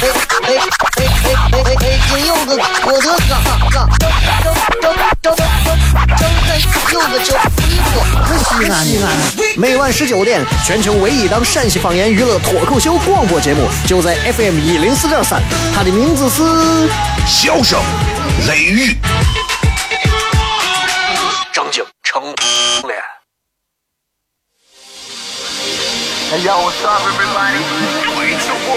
哎哎哎哎哎哎！今有个我的哥，哥，张张张张张张有个叫西哥，西安西安。每晚十九点，全球唯一档陕西方言娱乐脱口秀广播节目，就在 FM 一零四点三。它的名字是《笑声雷雨》，张景成脸。Hey yo, what's up, everybody?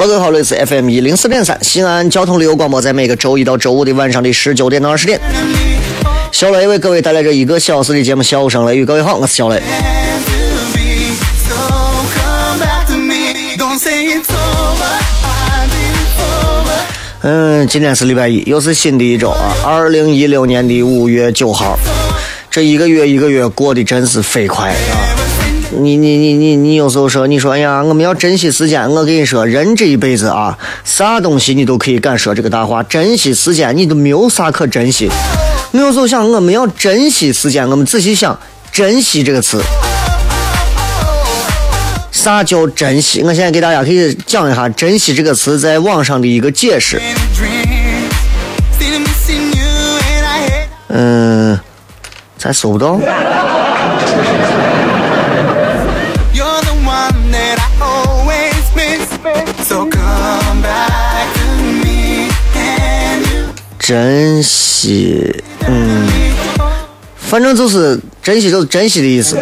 Hello，，各位好，这里是 FM 一零四点三西安交通旅游广播，在每个周一到周五的晚上的十九点到二十点，小雷为各位带来这一个小时的节目《笑声雷雨》。各位好，我是小雷。嗯，今天是礼拜一，又是新的一周啊，二零一六年的五月九号。这一个月一个月过得真是飞快啊！你你你你你有时候说，你说哎呀，我们要珍惜时间。我跟你说，人这一辈子啊，啥东西你都可以敢说这个大话，珍惜时间你都没有啥可珍惜。我有时候想，我们要珍惜时间，我们仔细想，珍惜这个词。啥叫珍惜？我现在给大家可以讲一下“珍惜”这个词在网上的一个解释。嗯，咱搜不到。珍惜，嗯，反正就是珍惜，就是珍惜的意思，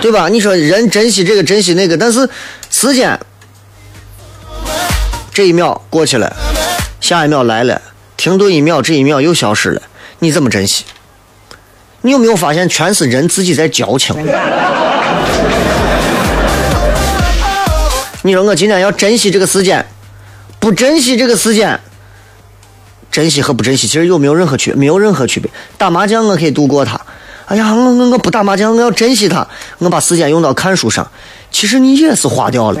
对吧？你说人珍惜这个，珍惜那个，但是时间这一秒过去了，下一秒来了，停顿一秒，这一秒又消失了，你怎么珍惜？你有没有发现，全是人自己在矫情？你说我今天要珍惜这个时间，不珍惜这个时间，珍惜和不珍惜其实有没有任何区？没有任何区别。打麻将我可以度过它，哎呀，我我我不打麻将，我要珍惜它，我把时间用到看书上，其实你也是花掉了，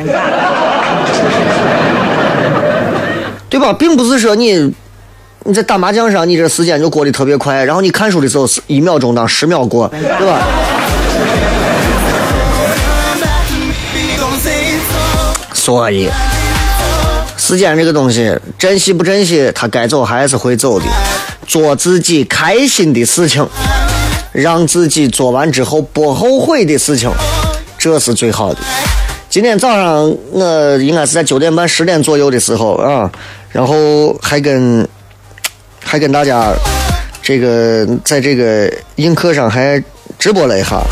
对吧？并不是说你你在打麻将上，你这时间就过得特别快，然后你看书的时候是一秒钟当十秒过，对吧？所以，时间这个东西，珍惜不珍惜，它该走还是会走的。做自己开心的事情，让自己做完之后不后悔的事情，这是最好的。今天早上我应该是在九点半、十点左右的时候啊，然后还跟还跟大家这个在这个映客上还直播了一下。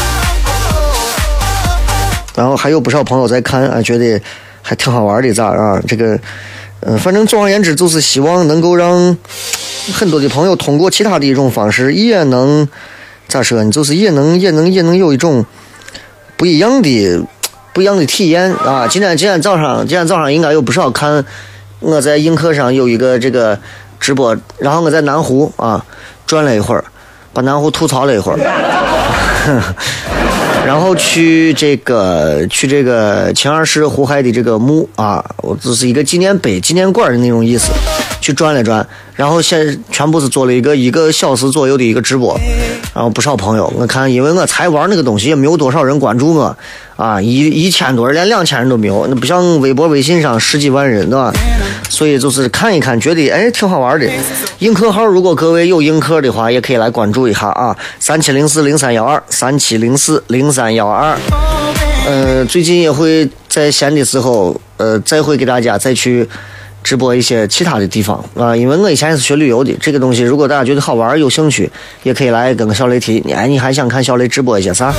然后还有不少朋友在看啊，觉得还挺好玩的，咋啊？这个，嗯、反正总而言之，就是希望能够让很多的朋友通过其他的一种方式，也能咋说呢？就是也能也能也能有一种不一样的不一样的体验啊！今天今天早上今天早上应该有不少看我在映客上有一个这个直播，然后我在南湖啊转了一会儿，把南湖吐槽了一会儿。然后去这个去这个秦二世胡亥的这个墓啊，我这是一个纪念碑、纪念馆的那种意思，去转了转，然后现全部是做了一个一个小时左右的一个直播，然后不少朋友，我看因为我才玩那个东西，也没有多少人关注我，啊，一一千多人，连两千人都没有，那不像微博、微信上十几万人，对吧？所以就是看一看，觉得哎挺好玩的。映客号如果各位有映客的话，也可以来关注一下啊，三七零四零三幺二，三七零四零三幺二。呃，最近也会在闲的时候，呃，再会给大家再去直播一些其他的地方啊。因为我以前也是学旅游的，这个东西如果大家觉得好玩有兴趣，也可以来跟个小雷提。哎，你还想看小雷直播一些啥？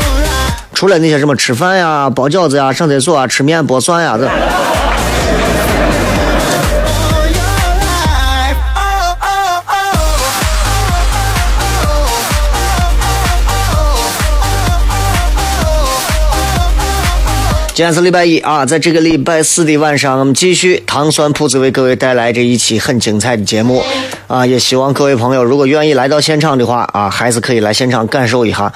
除了那些什么吃饭呀、包饺子呀、上厕所啊、吃面剥蒜呀，这。今天是礼拜一啊，在这个礼拜四的晚上，我们继续糖酸铺子为各位带来这一期很精彩的节目啊！也希望各位朋友如果愿意来到现场的话啊，还是可以来现场感受一下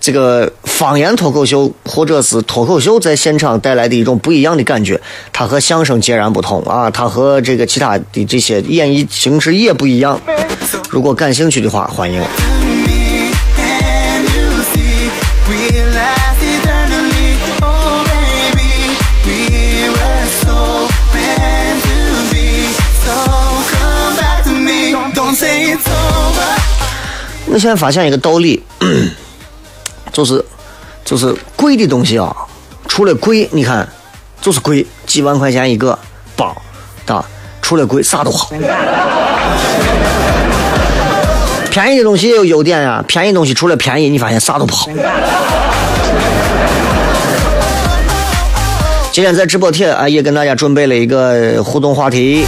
这个方言脱口秀或者是脱口秀在现场带来的一种不一样的感觉。它和相声截然不同啊，它和这个其他的这些演绎形式也不一样。如果感兴趣的话，欢迎。我现在发现一个道理，就是就是贵的东西啊，除了贵，你看就是贵，几万块钱一个包，啊，除了贵啥都好。便宜的东西也有优点呀，便宜东西除了便宜，你发现啥都不好。今天在直播帖啊，也跟大家准备了一个互动话题，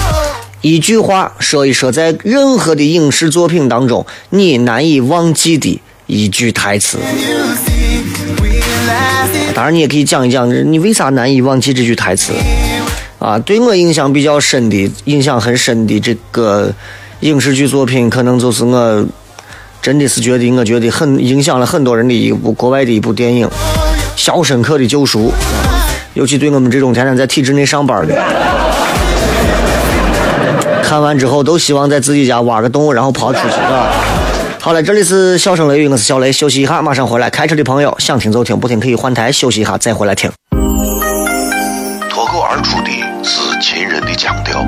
一句话说一说在任何的影视作品当中你难以忘记的一句台词。当然，你也可以讲一讲你为啥难以忘记这句台词啊？对我印象比较深的、印象很深的这个影视剧作品，可能就是我真的是觉得，我觉得很影响了很多人的一部国外的一部电影《肖申克的救赎》，尤其对我们这种天天在体制内上班的。看完之后都希望在自己家挖个洞，然后跑出去，是吧？好了，这里是笑声雷雨，我是小雷，休息一下，马上回来。开车的朋友想听就听，不听可以换台休息一下再回来听。脱口而出的是秦人的腔调，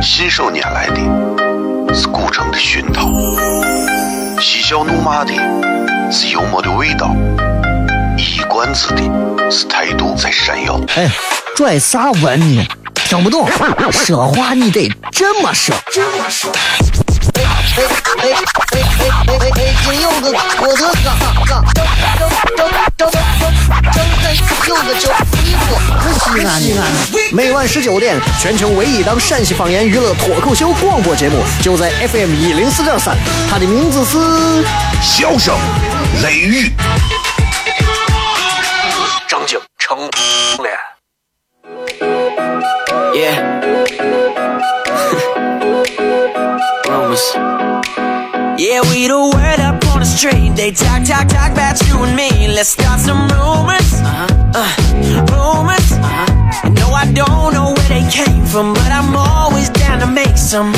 信手拈来的是古城的熏陶，嬉笑怒骂的是幽默的味道，一冠子的是态度在闪耀。哎，拽啥文呢？听不懂，说话你得这么说。这么说。哎哎哎哎哎哎！北京有个我的嘎嘎，张张张张张张有个叫衣服，可西安的。每晚十九点，全球唯一档陕西方言娱乐脱口秀广播节目，就在 FM 一零四点三，它的名字是。笑声、雷雨，张景成脸。Yeah. Rumors. Yeah, we the word up on the street. They talk, talk, talk about you and me. Let's start some rumors. Uh-huh. Uh, rumors. Uh-huh. No, I don't know where they came from, but I'm always down to make some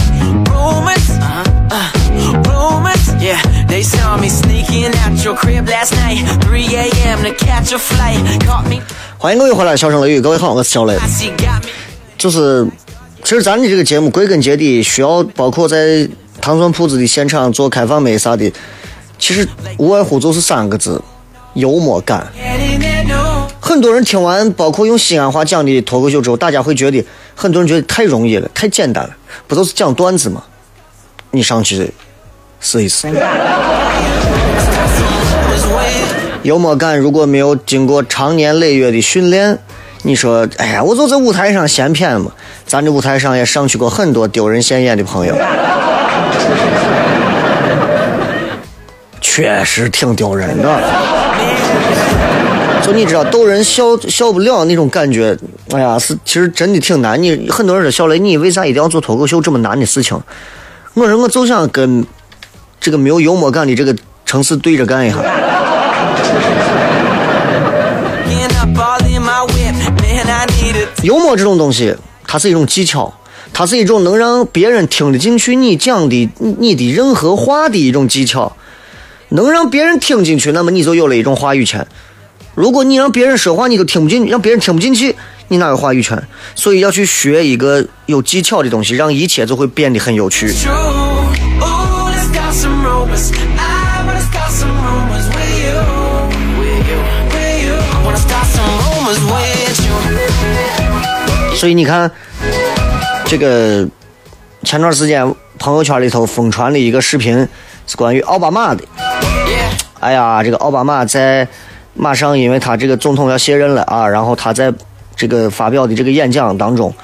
rumors. Uh-huh. Uh, rumors. Yeah, they saw me sneaking out your crib last night. 3 a.m. to catch a flight. Caught me. 欢迎各位回来，笑声雷雨，各位好，我是小雷。 就是，其实咱的这个节目归根结底需要包括在糖蒜铺子的现场做开放麦啥的，其实无外乎就是三个字：幽默感。很多人听完，包括用西安话讲的脱口秀之后，大家会觉得很多人觉得太容易了，太简单了，不都是讲段子吗？你上去试一试。幽默感如果没有经过长年累月的训练，你说，哎呀，我就在舞台上闲谝嘛。咱这舞台上也上去过很多丢人现眼的朋友，确实挺丢人的。就你知道逗人笑笑不了那种感觉，哎呀，是其实真的挺难。你很多人说小雷，你为啥一定要做脱口秀这么难的事情？我说我就想跟这个没有幽默感的这个城市对着干一下。幽默这种东西，它是一种技巧，它是一种能让别人听得进去你讲的你的任何话的一种技巧，能让别人听进去，那么你就有了一种话语权。如果你让别人说话你都听不进，让别人听不进去，你哪有话语权？所以要去学一个有技巧的东西，让一切就会变得很有趣。所以你看，这个前段时间朋友圈里头疯传的一个视频是关于奥巴马的。哎呀，这个奥巴马在马上，因为他这个总统要卸任了啊，然后他在这个发表的这个演讲当中，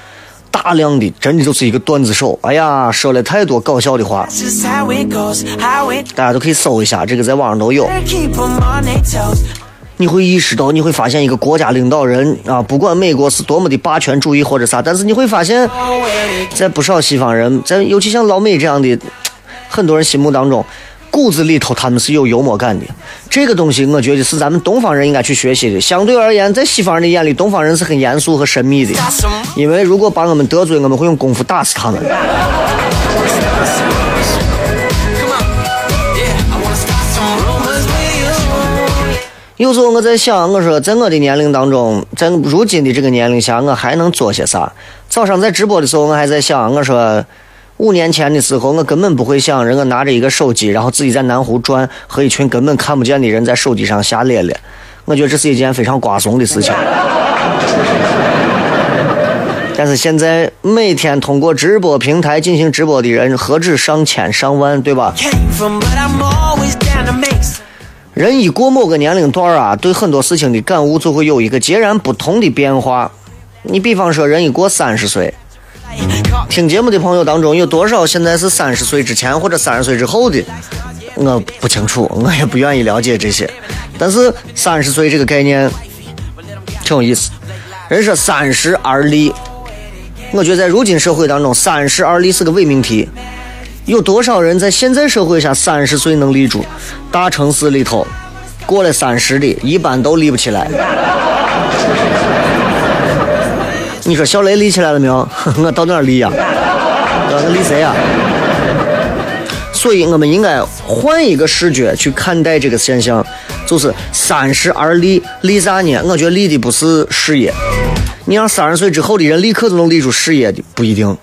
大量的真的就是一个段子手，哎呀，说了太多搞笑的话大家都可以搜一下，这个在网上都有。你会意识到，你会发现一个国家领导人啊，不管美国是多么的霸权主义或者啥，但是你会发现，在不少西方人，在尤其像老美这样的很多人心目当中，骨子里头他们是有幽默感的。这个东西，我觉得是咱们东方人应该去学习的。相对而言，在西方人的眼里，东方人是很严肃和神秘的，因为如果把我们得罪，我们会用功夫打死他们。有时候我在想，我说在我的年龄当中，在如今的这个年龄下，我还能做些啥？早上在直播的时候，我还在想，我说五年前的时候，我根本不会想，人我拿着一个手机，然后自己在南湖转，和一群根本看不见的人在手机上瞎咧咧。我觉得这是一件非常瓜怂的事情。但是现在每天通过直播平台进行直播的人何止上千上万，对吧？人一过某个年龄段儿啊，对很多事情的感悟就会有一个截然不同的变化。你比方说，人一过三十岁，听节目的朋友当中有多少现在是三十岁之前或者三十岁之后的？我不清楚，我也不愿意了解这些。但是三十岁这个概念挺有意思。人说三十而立，我觉得在如今社会当中，三十而立是个伪命题。有多少人在现在社会下三十岁能立住？大城市里头，过了三十的，一般都立不起来。你说小雷立起来了没有？我到哪儿立呀？我立谁呀？所以我们应该换一个视觉去看待这个现象，就是三十而立，立啥呢？我觉得立的不是事业，你让三十岁之后的人立刻就能立住事业的，不一定。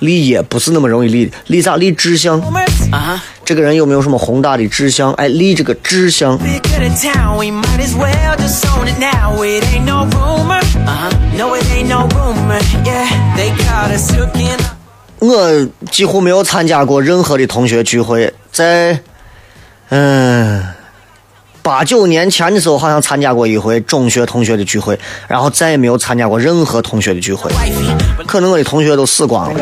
立业不是那么容易立的，立啥？立志向。Uh. 这个人有没有什么宏大的志向？哎，立这个志向，Be good in town, we might as well just own it now. It ain't no rumor. Uh. No, it ain't no rumor. Yeah, they caught us hooking up. 我几乎没有参加过任何的同学聚会，在嗯八九年前的时候，好像参加过一回中学同学的聚会，然后再也没有参加过任何同学的聚会。可能我的同学都死光了，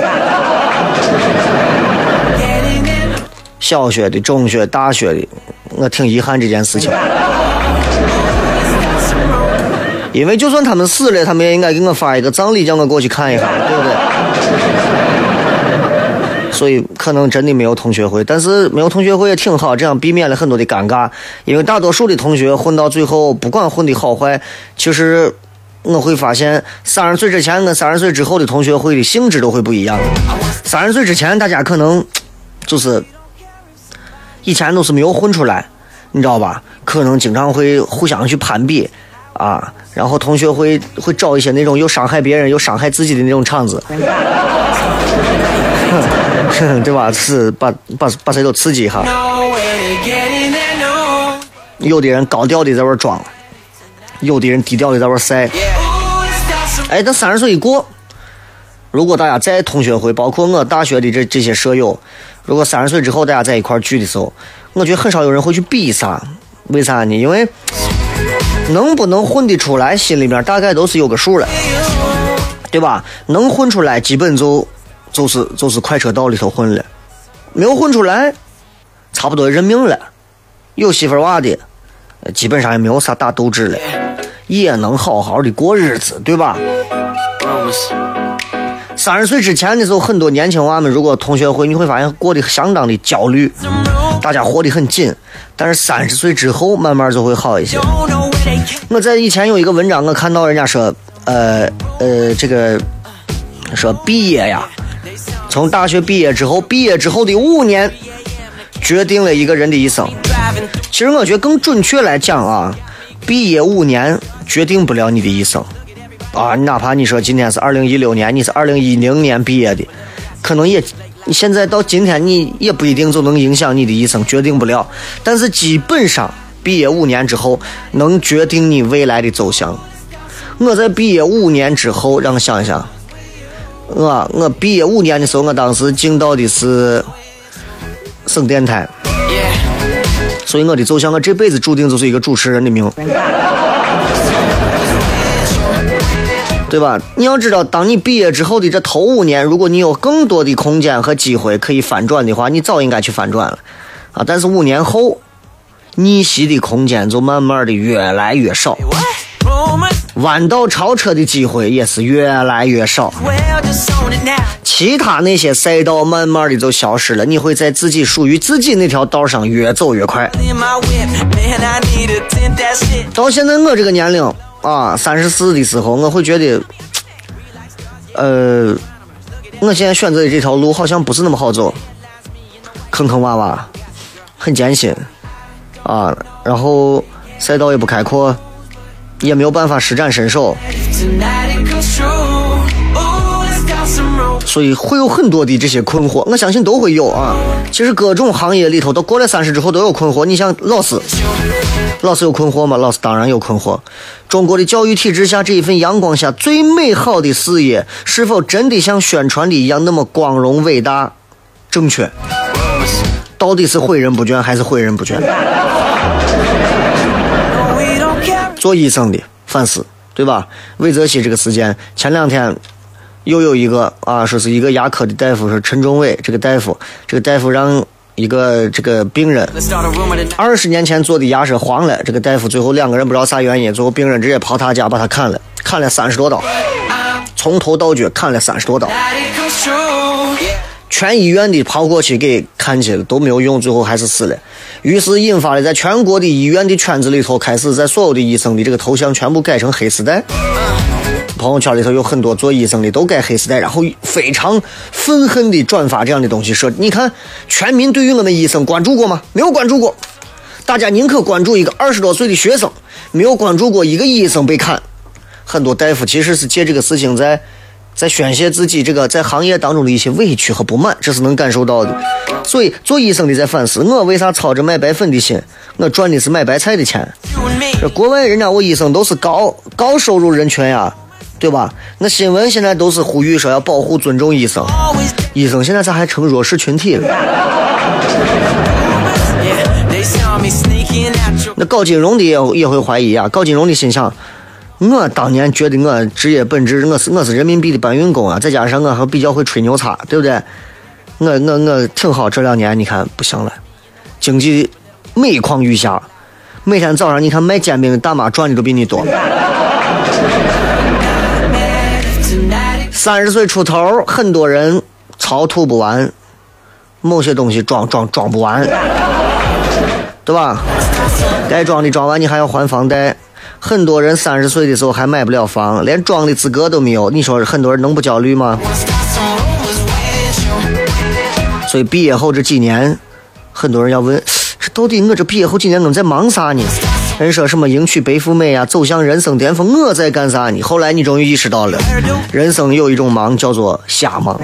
小学的、中学、大学的，我挺遗憾这件事情。因为就算他们死了，他们也应该给我发一个葬礼，叫我过去看一下，对不对？所以可能真的没有同学会，但是没有同学会也挺好，这样避免了很多的尴尬。因为大多数的同学混到最后，不管混的好坏，其实我会发现，三十岁之前跟三十岁之后的同学会的性质都会不一样。三十岁之前，大家可能就是以前都是没有混出来，你知道吧？可能经常会互相去攀比啊，然后同学会会找一些那种又伤害别人又伤害自己的那种场子，对吧？是把把把谁都刺激一下。有的人高调的在那儿装，有的人低调的在那儿晒。Yeah. Ooh, it's got some 哎，等三十岁一过，如果大家在同学会，包括我大学的这这些舍友，如果三十岁之后大家在一块聚的时候，我觉得很少有人会去比啥，为啥呢？因为能不能混得出来，心里面大概都是有个数了，对吧？能混出来，基本就就是就是快车道里头混了；没有混出来，差不多认命了。有媳妇儿娃的，呃基本上也没有啥大斗志了，也能好好的过日子，对吧.三十岁之前的时候，很多年轻娃们如果同学会，你会发现过得相当的焦虑，大家活得很紧。但是三十岁之后，慢慢就会好一些。我在以前有一个文章，我看到人家说，呃呃，这个说毕业呀，从大学毕业之后，毕业之后的五年，决定了一个人的一生。其实我觉得更准确来讲啊，毕业五年决定不了你的一生啊。哪怕你说今天是二零一六年，你是二零一零年毕业的，可能也你现在到今天你也不一定就能影响你的一生，决定不了。但是基本上毕业五年之后，能决定你未来的走向。我在毕业五年之后，让我想一想，我我毕业五年的时候，我当时进到的是省电台，所以我的走向，我这辈子注定就是一个主持人的命，对吧？你要知道，当你毕业之后的这头五年，如果你有更多的空间和机会可以翻转的话，你早应该去翻转了啊！但是五年后，逆袭的空间就慢慢的越来越少，弯道超车的机会也是越来越少。其他那些赛道慢慢的就消失了，你会在自己属于自己那条道上越走越快。到现在我这个年龄啊，三十四的时候，我会觉得，呃，我现在选择的这条路好像不是那么好走，坑坑洼洼，很艰辛啊，然后赛道也不开阔，也没有办法施展身手，所以会有很多的这些困惑，我相信都会有啊。其实各种行业里头，都过了三十之后都有困惑。你像老师，老师有困惑吗？老师当然有困惑。中国的教育体制下，这一份阳光下最美好的事业，是否真的像宣传的一样那么光荣、伟大、正确？到底是诲人不倦还是诲人不倦？做医生的反思，对吧？魏则西这个事件，前两天又有一个啊，说是一个牙科的大夫，是陈忠伟这个大夫，这个大夫让一个这个病人.二十年前做的牙齿黄了，这个大夫最后两个人不知道啥原因，最后病人直接跑他家把他砍了，砍了三十多刀，从头到脚砍了三十多刀，全医院的跑过去给看去了都没有用，最后还是死了。于是引发了在全国的医院的圈子里头，开始在所有的医生的这个头像全部改成黑丝带。朋友圈里头有很多做医生的都改黑丝带，然后非常愤恨的转发这样的东西，说你看全民对于我们医生关注过吗？没有关注过。大家宁可关注一个二十多岁的学生，没有关注过一个医生被砍。很多大夫其实是借这个事情在在宣泄自己这个在行业当中的一些委屈和不满，这是能感受到的。所以做医生的在反思，我为啥操着卖白粉的心，我赚的是卖白菜的钱。这国外人家我医生都是高高收入人群呀，对吧？那新闻现在都是呼吁说要保护尊重医生，医生现在咋还成弱势群体了.那搞金融的也也会怀疑啊，搞金融的心想，我当年觉得我职业本质我是我是人民币的搬运工啊，再加上我还比较会吹牛叉，对不对？我我我挺好，这两年你看不行了，经济每况愈下，每天早上你看卖煎饼的大妈赚的都比你多。三十岁出头，很多人槽吐不完，某些东西装装装不完，对吧？该装的装完，你还要还房贷。很多人三十岁的时候还买不了房，连装的资格都没有。你说很多人能不焦虑吗？所以毕业后这几年，很多人要问：这到底我这毕业后几年我在忙啥呢？人说什么迎娶白富美呀，走向人生巅峰，我在干啥呢？后来你终于意识到了，人生有一种忙叫做瞎忙。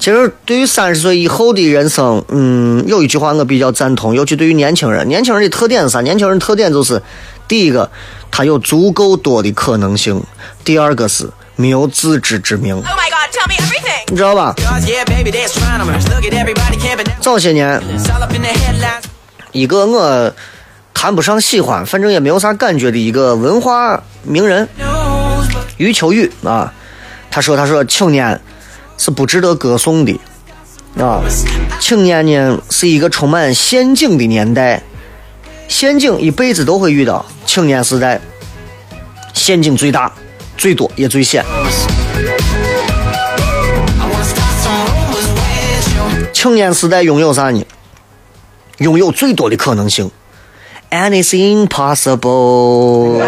其实对于三十岁以后的人生，嗯，有一句话我比较赞同，尤其对于年轻人，年轻人的特点是啥？年轻人特点就是，第一个，他有足够多的可能性；第二个是没有自知之明。Oh my God. 你知道吧？早些年，一个我谈不上喜欢，反正也没有啥感觉的一个文化名人余秋雨啊，他说：“他说。”青年是不值得歌颂的啊，青年呢是一个充满陷阱的年代，陷阱一辈子都会遇到，青年时代陷阱最大、最多也最险。青年时代拥有啥呢？拥有最多的可能性，anything possible。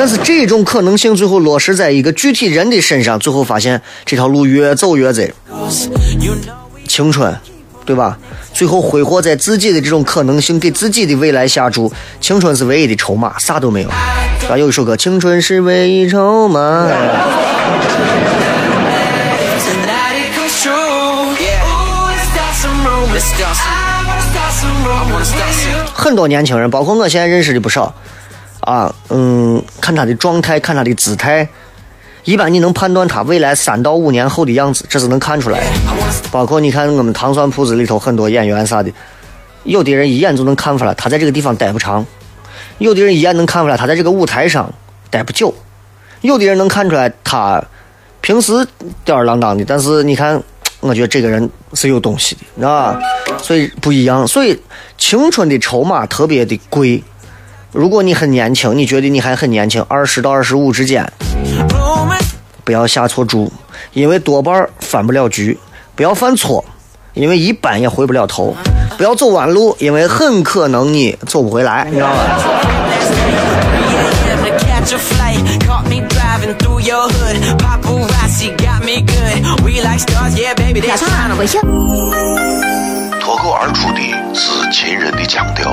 但是这种可能性最后落实在一个具体人的身上，最后发现这条路越走越窄。青春，对吧？最后挥霍在自己的这种可能性，给自己的未来下注。青春是唯一的筹码，啥都没有。啊，有一首歌，青春是唯一筹码。很多年轻人，包括我现在认识的不少。啊，嗯，看他的状态，看他的姿态，一般你能判断他未来三到五年后的样子，这是能看出来的。包括你看我们糖蒜铺子里头很多演员啥的，有的人一眼就能看出来他在这个地方待不长，有的人一眼能看出来他在这个舞台上待不久，有的人能看出来他平时吊儿郎当的，但是你看，我觉得这个人是有东西的，啊，所以不一样。所以青春的筹码特别的贵。如果你很年轻，你觉得你还很年轻，二十到二十五之间，不要下错注，因为多半翻不了局；不要犯错，因为一般也回不了头；不要走弯路，因为很可能你走不回来，你知道吗？脱口而出的是秦人的腔调。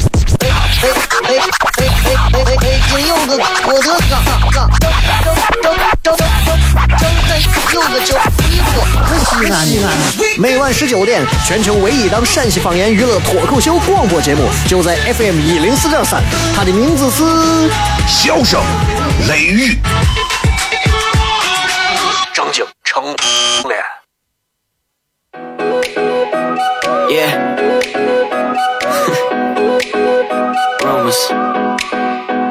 哎哎哎哎哎哎，北京有个我的嘎嘎，张张张张张张在有个叫衣服。西安，西安，每晚十九点，全球唯一档陕西方言娱乐脱口秀广播节目，就在 FM 一零四点三。它的名字是笑声、雷雨，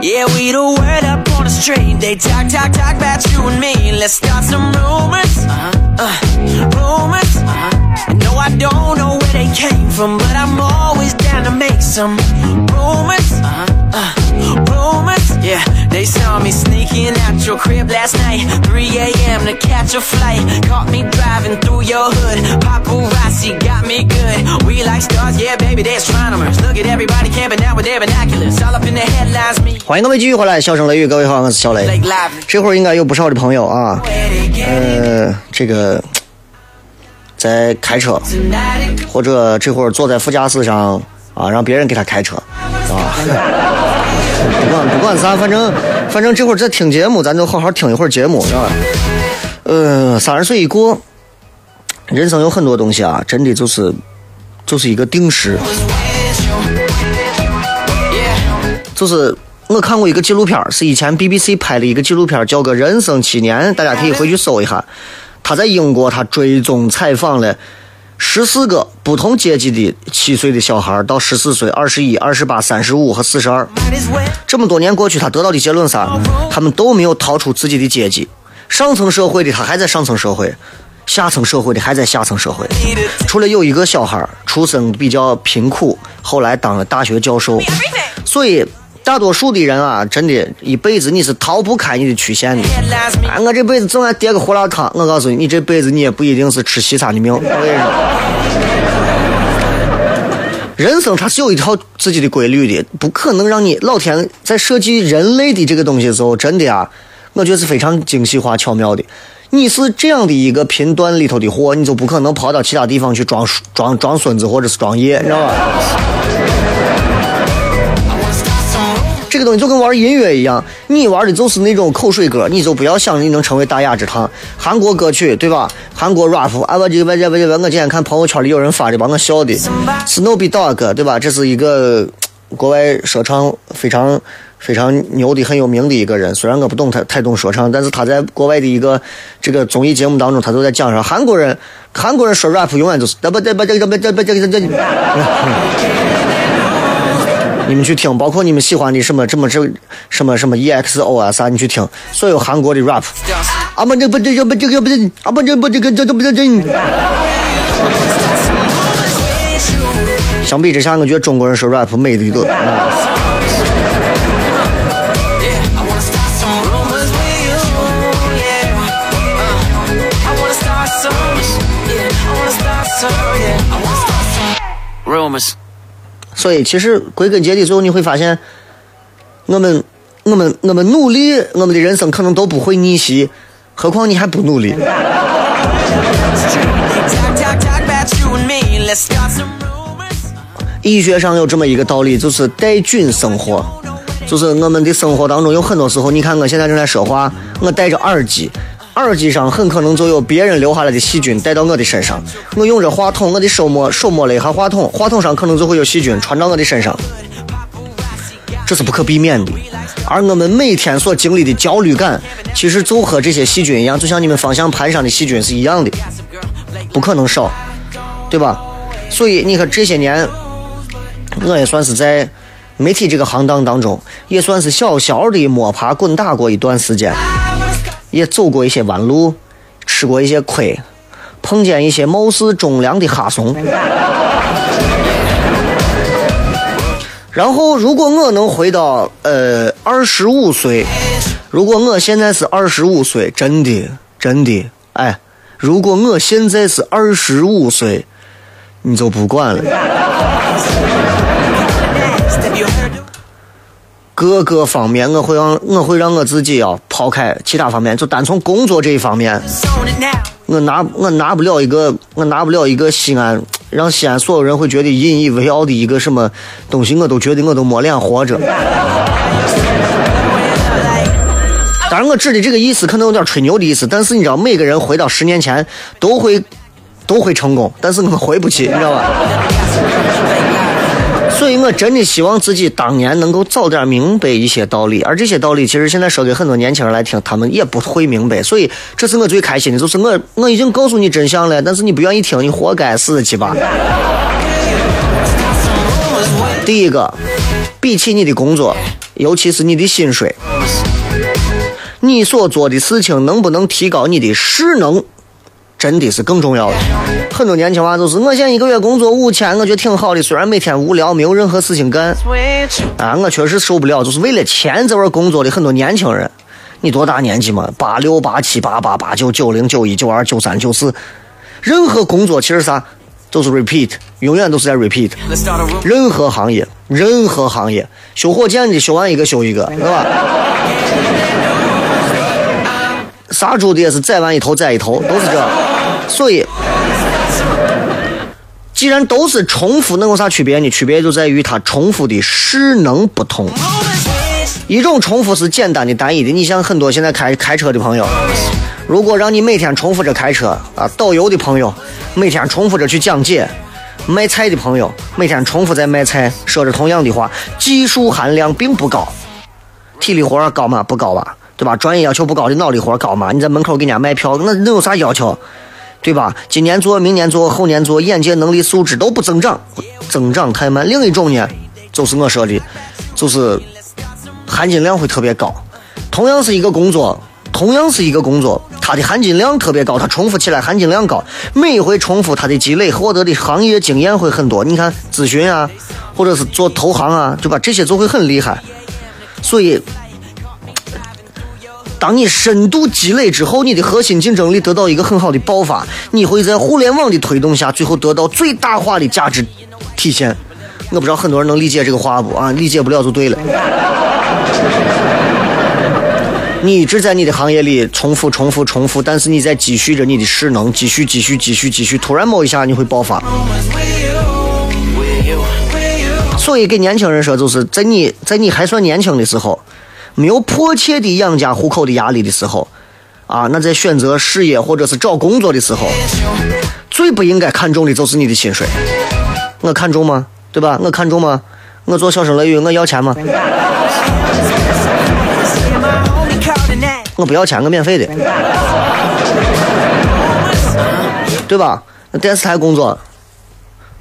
Yeah, we the word up on the street. They talk, talk, talk about you and me. Let's start some rumors. Uh-huh. Uh, rumors. Uh-huh. No, I don't know where they came from, but I'm always down to make some rumors. They saw me sneaking out your crib last night. 3 a.m. to catch a flight. Caught me driving through your hood. Paparazzi got me good. We like stars, yeah, baby, they're astronomers. Look at everybody camping out with their binoculars. All up in the headlines, me. 欢迎各位继续回来，笑声雷雨，各位好，我是小雷。这会儿应该有不少的朋友啊呃，这个在开车.或者这会儿坐在副驾驶上啊，让别人给他开车啊。不管不管啥，反正反正这会儿在听节目，咱就好好听一会儿节目，是吧？呃，三十岁一过，人生有很多东西啊，真的就是就是一个定时。就是我看过一个纪录片，是以前 BBC 拍的一个纪录片，叫个《人生七年》，大家可以回去搜一下。他在英国，他追踪采访了十四个不同阶级的七岁的小孩儿，到十四岁、二十一、二十八、三十五和四十二。这么多年过去，他得到的结论啥？他们都没有逃出自己的阶级。上层社会的他还在上层社会，下层社会的还在下层社会。除了有一个小孩儿出生比较贫苦，后来当了大学教授。所以大多数的人啊，真的一辈子你是逃不开你的曲线的。Headlines, me. 哎，我这辈子总爱跌个胡辣汤。我告诉你，你这辈子你也不一定是吃西餐的命。我跟你说，人生它是有一套自己的规律的，不可能让你老天在设计人类的这个东西的时候，真的啊，我觉得是非常精细化巧妙的。你是这样的一个频段里头的货，你就不可能跑到其他地方去装装装孙子或者是装爷，你知道吧？这个东西就跟玩音乐一样，你玩的就是那种口水歌，你就不要想你能成为大雅之堂。韩国歌曲对吧？韩国 rap 啊，我这个我这个我这，我今天看朋友圈里有人发的，把我笑的。Snoopy Dog 对吧？这是一个国外说唱非常非常牛的、很有名的一个人。虽然我不懂太太懂说唱，但是他在国外的一个这个综艺节目当中，他都在讲说韩国人韩国人说 rap 永远就是这不这不这个不这不这个这个。你们去听，包括你们喜欢的什么什么这什么什么 EXO 啊啥，你去听所有韩国的 rap。啊不这不这不这个不这啊不这不这个这这不这这。相比之下，我觉得中国人说 rap 美的多。rumors 所以其实归根结底，最后你会发现，我们我们我们努力，我们的人生可能都不会逆袭，何况你还不努力。医学上有这么一个道理，就是带菌生活，就是我们的生活当中有很多时候，你看我现在正在说话，我戴着耳机。耳机上很可能就有别人留下来的细菌带到我的身上，我用着话筒，我的手摸手摸了一下话筒，话筒上可能就会有细菌传到我的身上，这是不可避免的。而我们每天所经历的焦虑感，其实就和这些细菌一样，就像你们方向盘上的细菌是一样的，不可能少，对吧？所以你看这些年，我也算是在媒体这个行当当中，也算是小小的摸爬滚打过一段时间。也走过一些弯路，吃过一些亏，碰见一些貌似忠良的哈怂。然后，如果我能回到呃二十五岁，如果我现在是二十五岁，真的真的，哎，如果我现在是二十五岁，你就不管了。各个方面，我会让我会让我自己要抛开其他方面，就单从工作这一方面，我拿我拿不了一个，我拿不了一个西安，让西安所有人会觉得引以为傲的一个什么东西，我都觉得我都没脸活着。当然，我指的这个意思可能有点吹牛的意思，但是你知道，每个人回到十年前都会都会成功，但是我回不去，你知道吧？所以我真的希望自己当年能够早点明白一些道理，而这些道理其实现在说给很多年轻人来听，他们也不会明白。所以这是我最开心的，就是我我已经告诉你真相了，但是你不愿意听，你活该死鸡巴。第一个，比起你的工作，尤其是你的薪水，你所做的事情能不能提高你的势能？真的是更重要的。很多年轻娃就是，我现在一个月工作五千，我觉得挺好的。虽然每天无聊，没有任何事情干，啊，我确实受不了，就是为了钱在玩工作的很多年轻人。你多大年纪嘛？八六、八七、八八、八九、九零、九一、九二、九三、九四，任何工作其实啥，都是 repeat，永远都是在 repeat。任何行业，任何行业，修火箭的修完一个修一个，对吧？杀猪的也是宰完一头宰一头，都是这。所以，既然都是重复，能有啥区别呢？区别就在于它重复的势能不同。一种重复是简单的、单一的。你像很多现在开开车的朋友，如果让你每天重复着开车啊，导游的朋友每天重复着去讲解，卖菜的朋友每天重复在卖菜，说着同样的话，技术含量并不高。体力活高吗？不高吧，对吧？专业要求不高的脑力活高吗？你在门口给人家卖票，那能有啥要求？对吧？今年做，明年做，后年做，眼界、能力、素质都不增长，增长太慢。另一种呢，就是我说的，就是含金量会特别高。同样是一个工作，同样是一个工作，它的含金量特别高，它重复起来含金量高。每一回重复，它的积累获得的行业经验会很多。你看咨询啊，或者是做投行啊，对吧？这些就会很厉害。所以。当你深度积累之后，你的核心竞争力得到一个很好的爆发，你会在互联网的推动下，最后得到最大化的价值体现。我不知道很多人能理解这个话不啊？理解不了就对了。你一直在你的行业里重复、重复、重复，但是你在积蓄着你的势能，积蓄、积蓄、积蓄、积蓄，突然某一下你会爆发。所以给年轻人说，就是在你在你还算年轻的时候。没有迫切的养家糊口的压力的时候，啊，那在选择事业或者是找工作的时候，最不应该看重的就是你的薪水。我看重吗？对吧？我看重吗？我做小声乐语，我要钱吗？我不要钱，我免费的，对吧？那电视台工作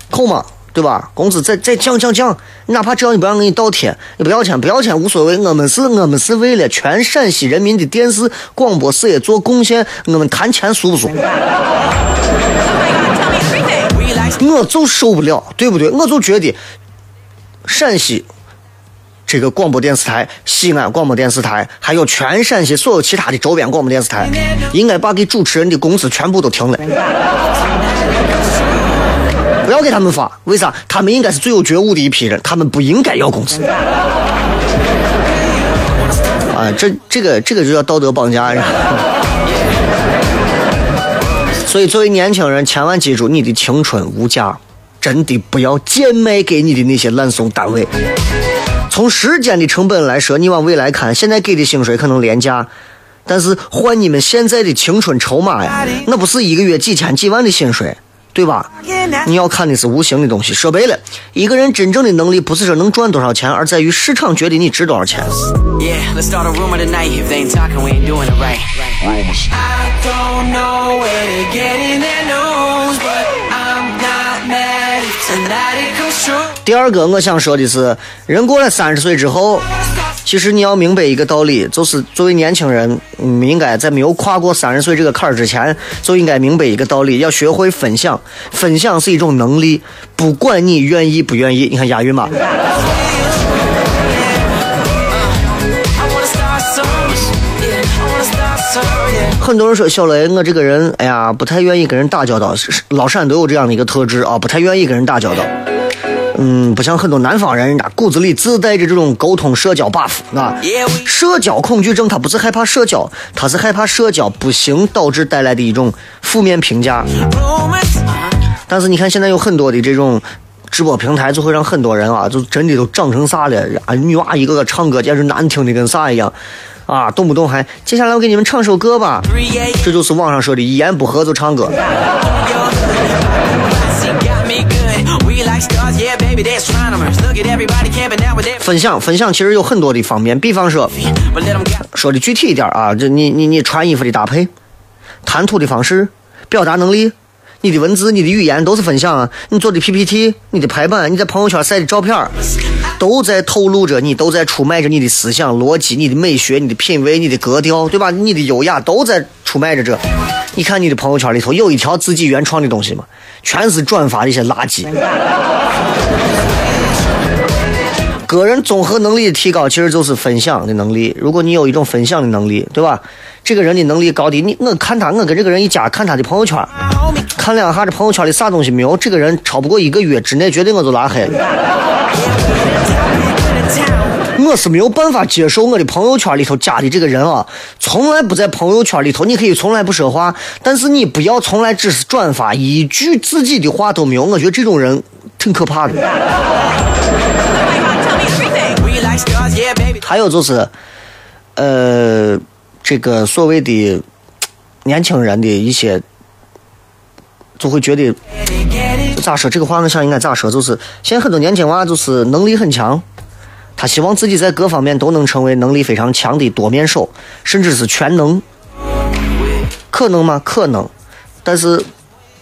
扣吗？对吧？工资再再降降降，哪怕只要你不让给你倒贴，你不要钱不要钱无所谓。我们是我们是为了全陕西人民的电视广播事业做贡献，我们谈钱俗不俗？我就受不了，对不对？我就觉得陕西这个广播电视台、西安广播电视台，还有全陕西所有其他的周边广播电视台，应该把给主持人的工资全部都停了。不要给他们发，为啥？他们应该是最有觉悟的一批人，他们不应该要工资。啊，这这个这个就叫道德绑架呀。所以，作为年轻人，千万记住，你的青春无价，真的不要贱卖给你的那些烂怂单位。从时间的成本来说，你往未来看，现在给的薪水可能廉价，但是换你们现在的青春筹码呀，那不是一个月几千几万的薪水，对吧？你要看的是无形的东西。说白了，一个人真正的能力不是说能赚多少钱，而在于市场觉得你值多少钱。Yeah, let's start a rumor tonight. If they ain't talking, we doing it right. I don't know where they're getting their news, but I'm not mad if tonight it comes true. 第二个，我想说的是，人过了三十岁之后，其实你要明白一个道理，就是作为年轻人，你应该在没有跨过三十岁这个坎儿之前，就应该明白一个道理，要学会分享。分享是一种能力，不管你愿意不愿意。你看押韵吧。很多人说小雷，我这个人，哎呀，不太愿意跟人打交道。老陕都有这样的一个特质啊，不太愿意跟人打交道。嗯，不像很多南方人，人家骨子里自带着这种沟通社交 buff 啊。社交恐惧症，他不是害怕社交，他是害怕社交不行导致带来的一种负面评价。Uh-huh. 但是你看，现在有很多的这种直播平台，就会让很多人啊，就真的都长成啥了？啊，女娃一个个唱歌，简直难听的跟啥一样，啊，动不动还接下来我给你们唱首歌吧，这就是网上说的一言不合就唱歌。Got me good. We like stars, yeah, baby, they're astronomers. Look at everybody camping out with their 分享分享其实有很多的方面，比方说说的具体一点啊，这你你你穿衣服的搭配、谈吐的方式、表达能力、你的文字、你的语言都是分享啊。你做的 PPT、你的排版、你在朋友圈晒的照片，都在透露着你，都在出卖着你的思想逻辑、你的美学、你的品味、你的格调，对吧？你的优雅都在出卖着这。你看你的朋友圈里头有一条自己原创的东西吗？全是转发的一些垃圾。个人综合能力的提高，其实就是分享的能力。如果你有一种分享的能力，对吧？这个人的能力高低，你我看他，我跟这个人一加，看他的朋友圈，看两下这朋友圈里啥东西没有，这个人超不过一个月之内，绝对我就拉黑了。我是没有办法接受我的朋友圈里头加的这个人啊，从来不在朋友圈里头，你可以从来不说话，但是你不要从来只是转发一句自己的话都没有，我觉得这种人挺可怕的。还有就是，呃，这个所谓的年轻人的一些，就会觉得咋说这个话，我想应该咋说，就是现在很多年轻娃就是能力很强，他希望自己在各方面都能成为能力非常强的多面手，甚至是全能。可能吗？可能，但是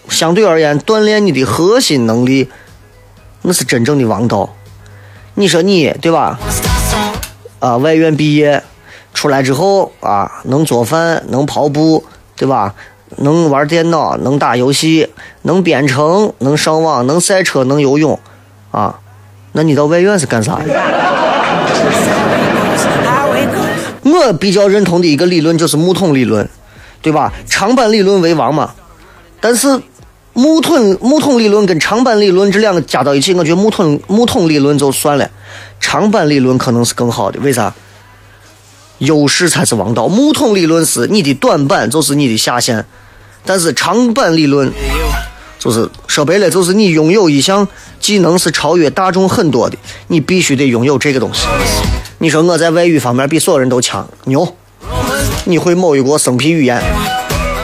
相对而言，锻炼你的核心能力，那是真正的王道。你说你对吧？啊，外院毕业出来之后啊，能做饭，能跑步，对吧？能玩电脑，能打游戏，能编程，能上网，能赛车，能游泳，啊，那你到外院是干啥我比较认同的一个理论就是木桶理论，对吧？长板理论为王嘛。但是木桶木桶理论跟长板理论这两个加到一起，我觉得木桶木桶理论就算了，长板理论可能是更好的。为啥？优势才是王道。木桶理论是你的短板就是你的下限，但是长板理论就是说白了，就是你拥有一项技能是超越大众很多的，你必须得拥有这个东西。你说我在外语方面比所有人都强，牛！你会某一国生僻语言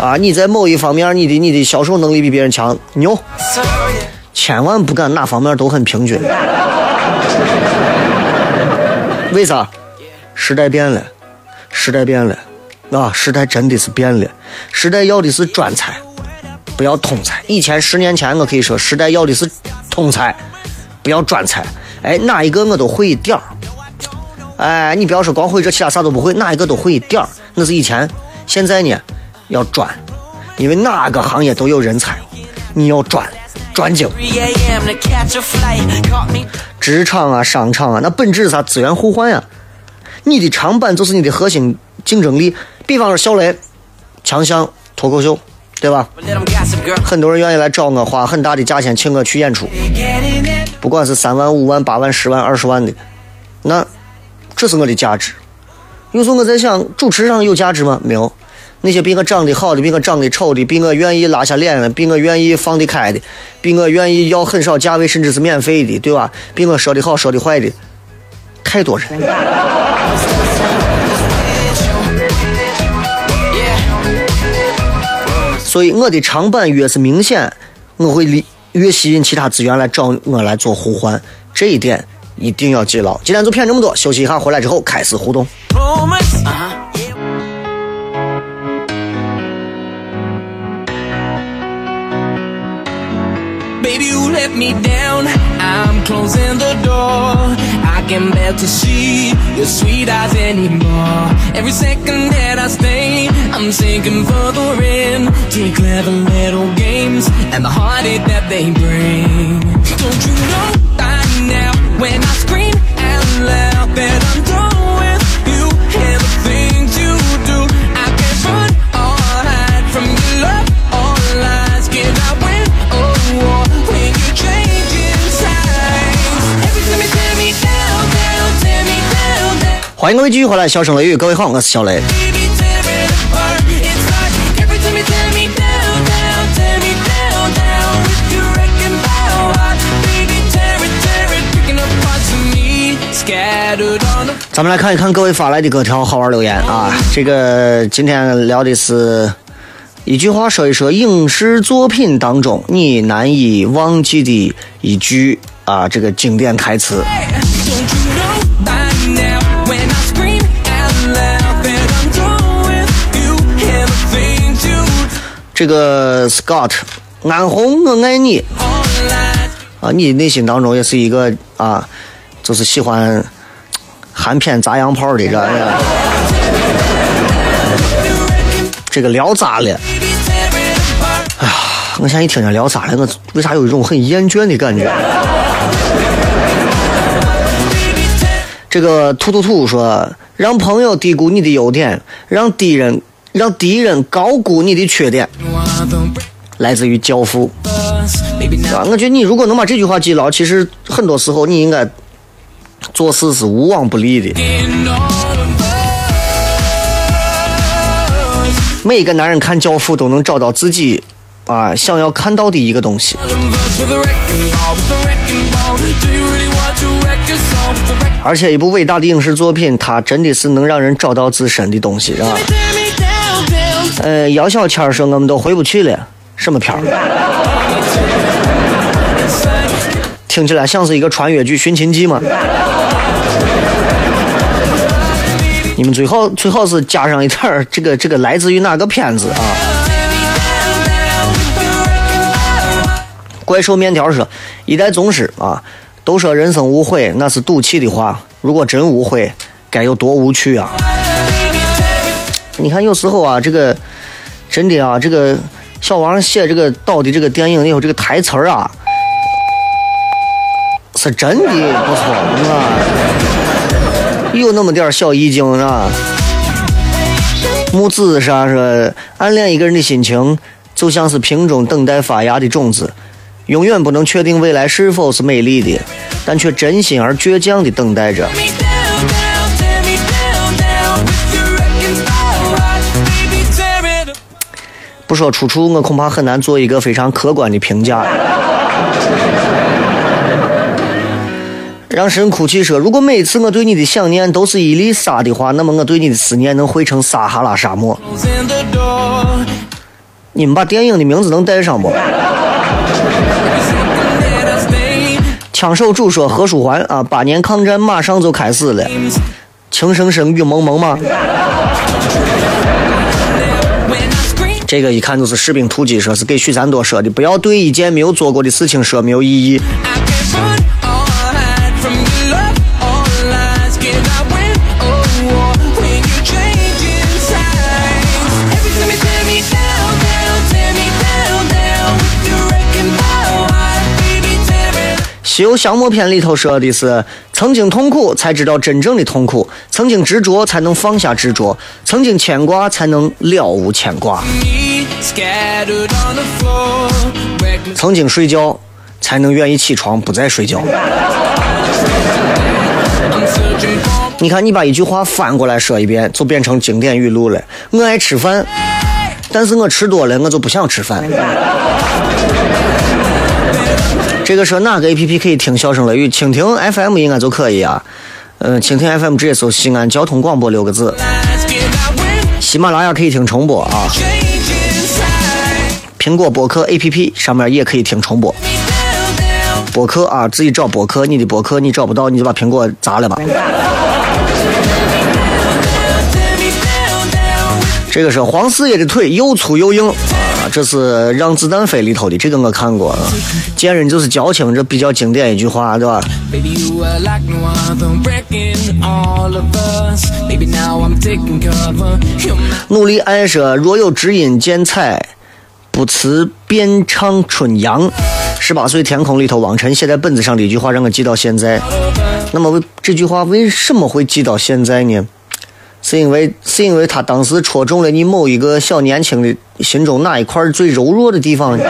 啊？你在某一方面你的你的销售能力比别人强，牛！千万不敢哪方面都很平均。为啥？时代变了，时代变了，啊，时代真的是变了。时代要的是专才，不要通才。以前十年前我可以说，时代要的是通才，不要专才。哎，哪一个我都会一点儿。哎，你不要说光会这，其他啥都不会，哪一个都会一点儿，那是以前。现在呢，要专，因为哪个行业都有人才，你要专，专精。3 a.m. to catch a flight. Caught me. 职场啊、商场啊，那本质是啥？资源互换呀。你的长板就是你的核心竞争力。比方说小雷，强项脱口秀，对吧.很多人愿意来找我，花很大的价钱请我去演出.不管是三万、五万、八万、十万、二十万的，那这是我的价值。有时候我在想，主持上有价值吗？没有。那些比我长得好的，比我长得丑的，比我愿意拉下脸的，比我愿意放得开的，比我愿意要很少价位，甚至是免费的，对吧？比我说的好，说的坏的，太多人。所以我的长板越是明显，我会离越吸引其他资源来找我来做互换，这一点一定要记牢。今天就骗这么多，休息一下，回来之后开始互动。Uh-huh. Let me down. I'm closing the door. I can bear to see your sweet eyes anymore. Every second that I stay, I'm sinking further in your clever little games and the heartache that they bring. Don't you know by now when I 欢迎各位继续回来，笑声雷雨，各位好，我是小雷。咱们来看一看各位发来的各条好玩留言啊。这个今天聊的是一句话，说一说影视作品当中你难以忘记的一句啊，这个经典台词。这个 Scott 安红，我爱你啊！你内心当中也是一个啊，就是喜欢含片砸洋炮的，这这个聊咋了？哎呀我现在一听见聊咋了，我为啥有一种很厌倦的感觉？这个兔兔兔说，让朋友低估你的优点，让敌人让敌人高估你的缺点，来自于《教父》啊。我觉得你如果能把这句话记牢，其实很多时候你应该做事是无往不利的。每一个男人看《教父》都能找到自己啊想要看到的一个东西。而且一部伟大的影视作品，它真的是能让人找到自身的东西，是吧？呃，姚小谦说我们都回不去了，什么片儿？听起来像是一个穿越剧《寻秦记》吗？你们最好最好是加上一点儿这个这个来自于哪个片子啊？怪兽面条说，一代宗师啊，都说人生无悔，那是赌气的话。如果真无悔，该有多无趣啊！你看，有时候啊，这个真的啊，这个小王写这个导的这个电影以后，这个台词啊，是真的不错啊，有那么点小意境啊。木子啥说，暗恋一个人的心情，就像是瓶中等待发芽的种子，永远不能确定未来是否是美丽的，但却真心而倔强地等待着。不说出处，我恐怕很难做一个非常客观的评价。让神哭泣说：“如果每次我对你的想念都是一粒沙的话，那么我对你的思念能汇成撒哈拉沙漠。你们把电影的名字能带上不？”枪手主说：“何书桓啊，八年抗战马上就开始了，情深深雨蒙蒙吗？这个一看就是士兵突击，说是给许三多说的，不要对一件没有做过的事情说没有意义。西游降魔篇》里头说的是：曾经痛苦才知道真正的痛苦，曾经执着才能放下执着，曾经牵挂才能了无牵挂，曾经睡觉才能愿意起床不再睡觉。你看，你把一句话翻过来说一遍，就变成经典语录了。我爱吃饭，但是我吃多了，我就不想吃饭。这个说哪个 A P P 可以听笑声雷雨？蜻蜓 F M 应该就可以啊。嗯，蜻蜓 F M 直接搜西安交通广播六个字。喜马拉雅可以听重播啊。苹果播客 A P P 上面也可以听重播。播客啊，自己找播客，你的播客你找不到，你就把苹果砸了吧。这个是黄四爷的腿又粗又硬啊，这是《让子弹飞》里头的，这个我看过。啊。见人就是矫情，这比较经典一句话，对吧？努力爱说，若有知音见彩，不辞便唱春阳。十八岁天空里头，王晨写在本子上的一句话，让我记到现在。那么这句话为什么会记到现在呢？是因为是因为他当时戳中了你某一个小年轻的心中哪一块最柔弱的地方呢？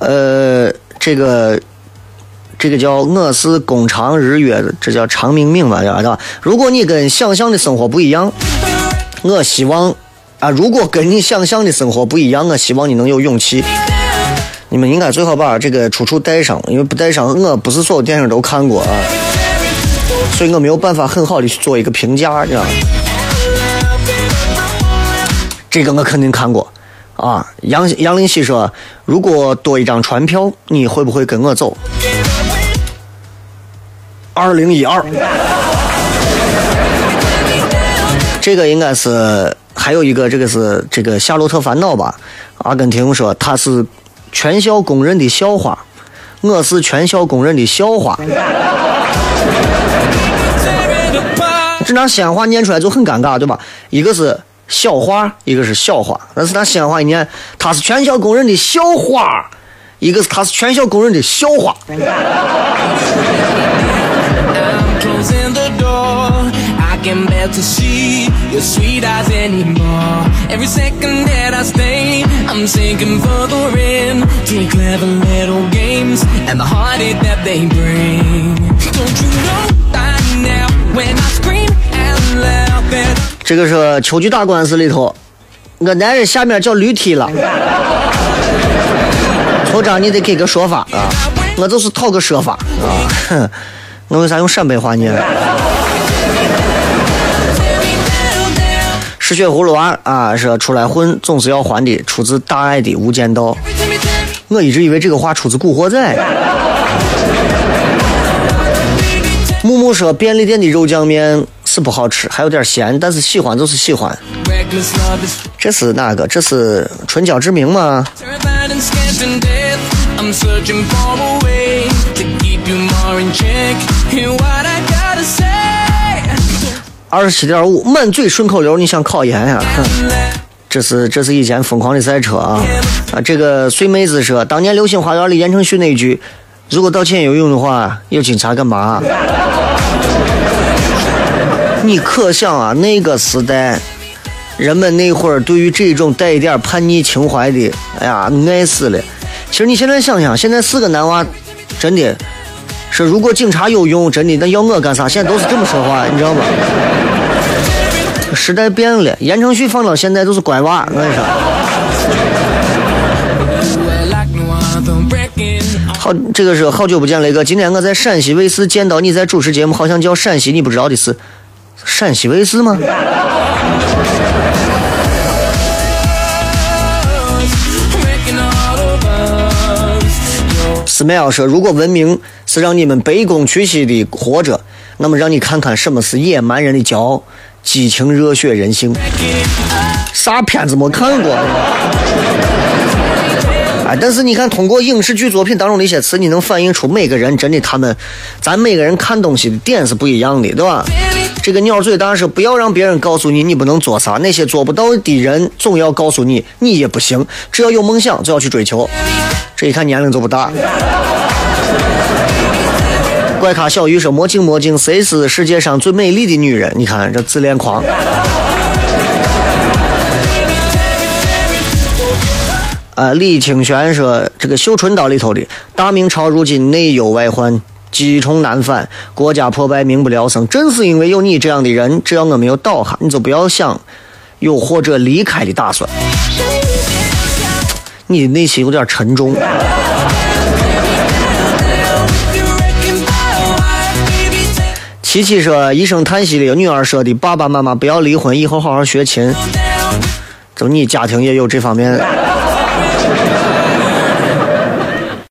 呃，这个这个叫我是工长日月的，这叫长命命吧，对吧？如果你跟想象的生活不一样，我希望。啊，如果跟你想象的生活不一样，我希望你能有勇气。你们应该最好把这个出处带上，因为不带上，我不是所有电影都看过啊，所以我没有办法很好的去做一个评价，你知道这个我肯定看过啊。杨杨林熙说：“如果多一张船票，你会不会跟我走？”二零一二，这个应该是。还有一个，这个是这个《夏洛特烦恼》吧？阿根廷说他是全校公认的笑话，我是全校公认的笑话。这拿西安话念出来就很尴尬，对吧？一个是笑话，一个是笑话。但是拿西安话一念，他是全校公认的笑话，一个是他是全校公认的笑话。Can bear to see your sweet eyes anymore. Every second that I stay, I'm sinking further in to clever little games and the heartache that they bring. Don't you know by now when I scream and laugh at 这个是秋菊打官司里头，我男人下面叫驴踢了。头章你得给个说法啊！我就是讨个说法啊！哼，我为啥用陕北话念？吃血葫芦娃啊，说出来混总是要还的，出自大爱的《无间道》。我一直以为这个话出自《古惑仔》。木木说便利店的肉酱面是不好吃，还有点咸，但是喜欢就是喜欢。这是哪个？这是唇角志明吗？二十七点五，满嘴顺口溜，你想考研呀？这是这是以前疯狂的赛车啊啊！这个碎妹子说，当年《流星花园》里言承旭那句：“如果道歉有用的话，要警察干嘛？”你可想啊，那个时代，人们那会儿对于这种带一点叛逆情怀的，哎呀，爱死了。其实你现在想想，现在四个男娃，真的。说如果警察有用，真的那要我干啥？现在都是这么说话，你知道吗？时代变了，言承旭放到现在都是乖娃，我跟你说。好，这个是好久不见雷哥。今天我在陕西卫视见到你在主持节目，好像叫陕西，你不知道的是陕西卫视吗？斯麦尔说：“如果文明是让你们卑躬屈膝的活着，那么让你看看什么是野蛮人的骄傲、激情、热血、人性。啥片子没看过？哎，但是你看，通过影视剧作品当中的一些词，你能反映出每个人真的他们，咱每个人看东西的点是不一样的，对吧？这个鸟嘴大师，不要让别人告诉你你不能做啥，那些做不到的人总要告诉你你也不行。只要有梦想，就要去追求。”这一看年龄就不大。怪咖小鱼说：“魔镜魔镜，谁是世界上最美丽的女人？”你看这自恋狂。啊，李清玄说这个《绣春刀》里头的大明朝如今内忧外患，积重难返，国家破败，民不聊生，正是因为有你这样的人，只要我没有倒下，你就不要想有或者离开的打算。你的内心有点沉重。琪琪说：“一声叹息的女儿说的，爸爸妈妈不要离婚，以后好好学琴。”就你家庭也有这方面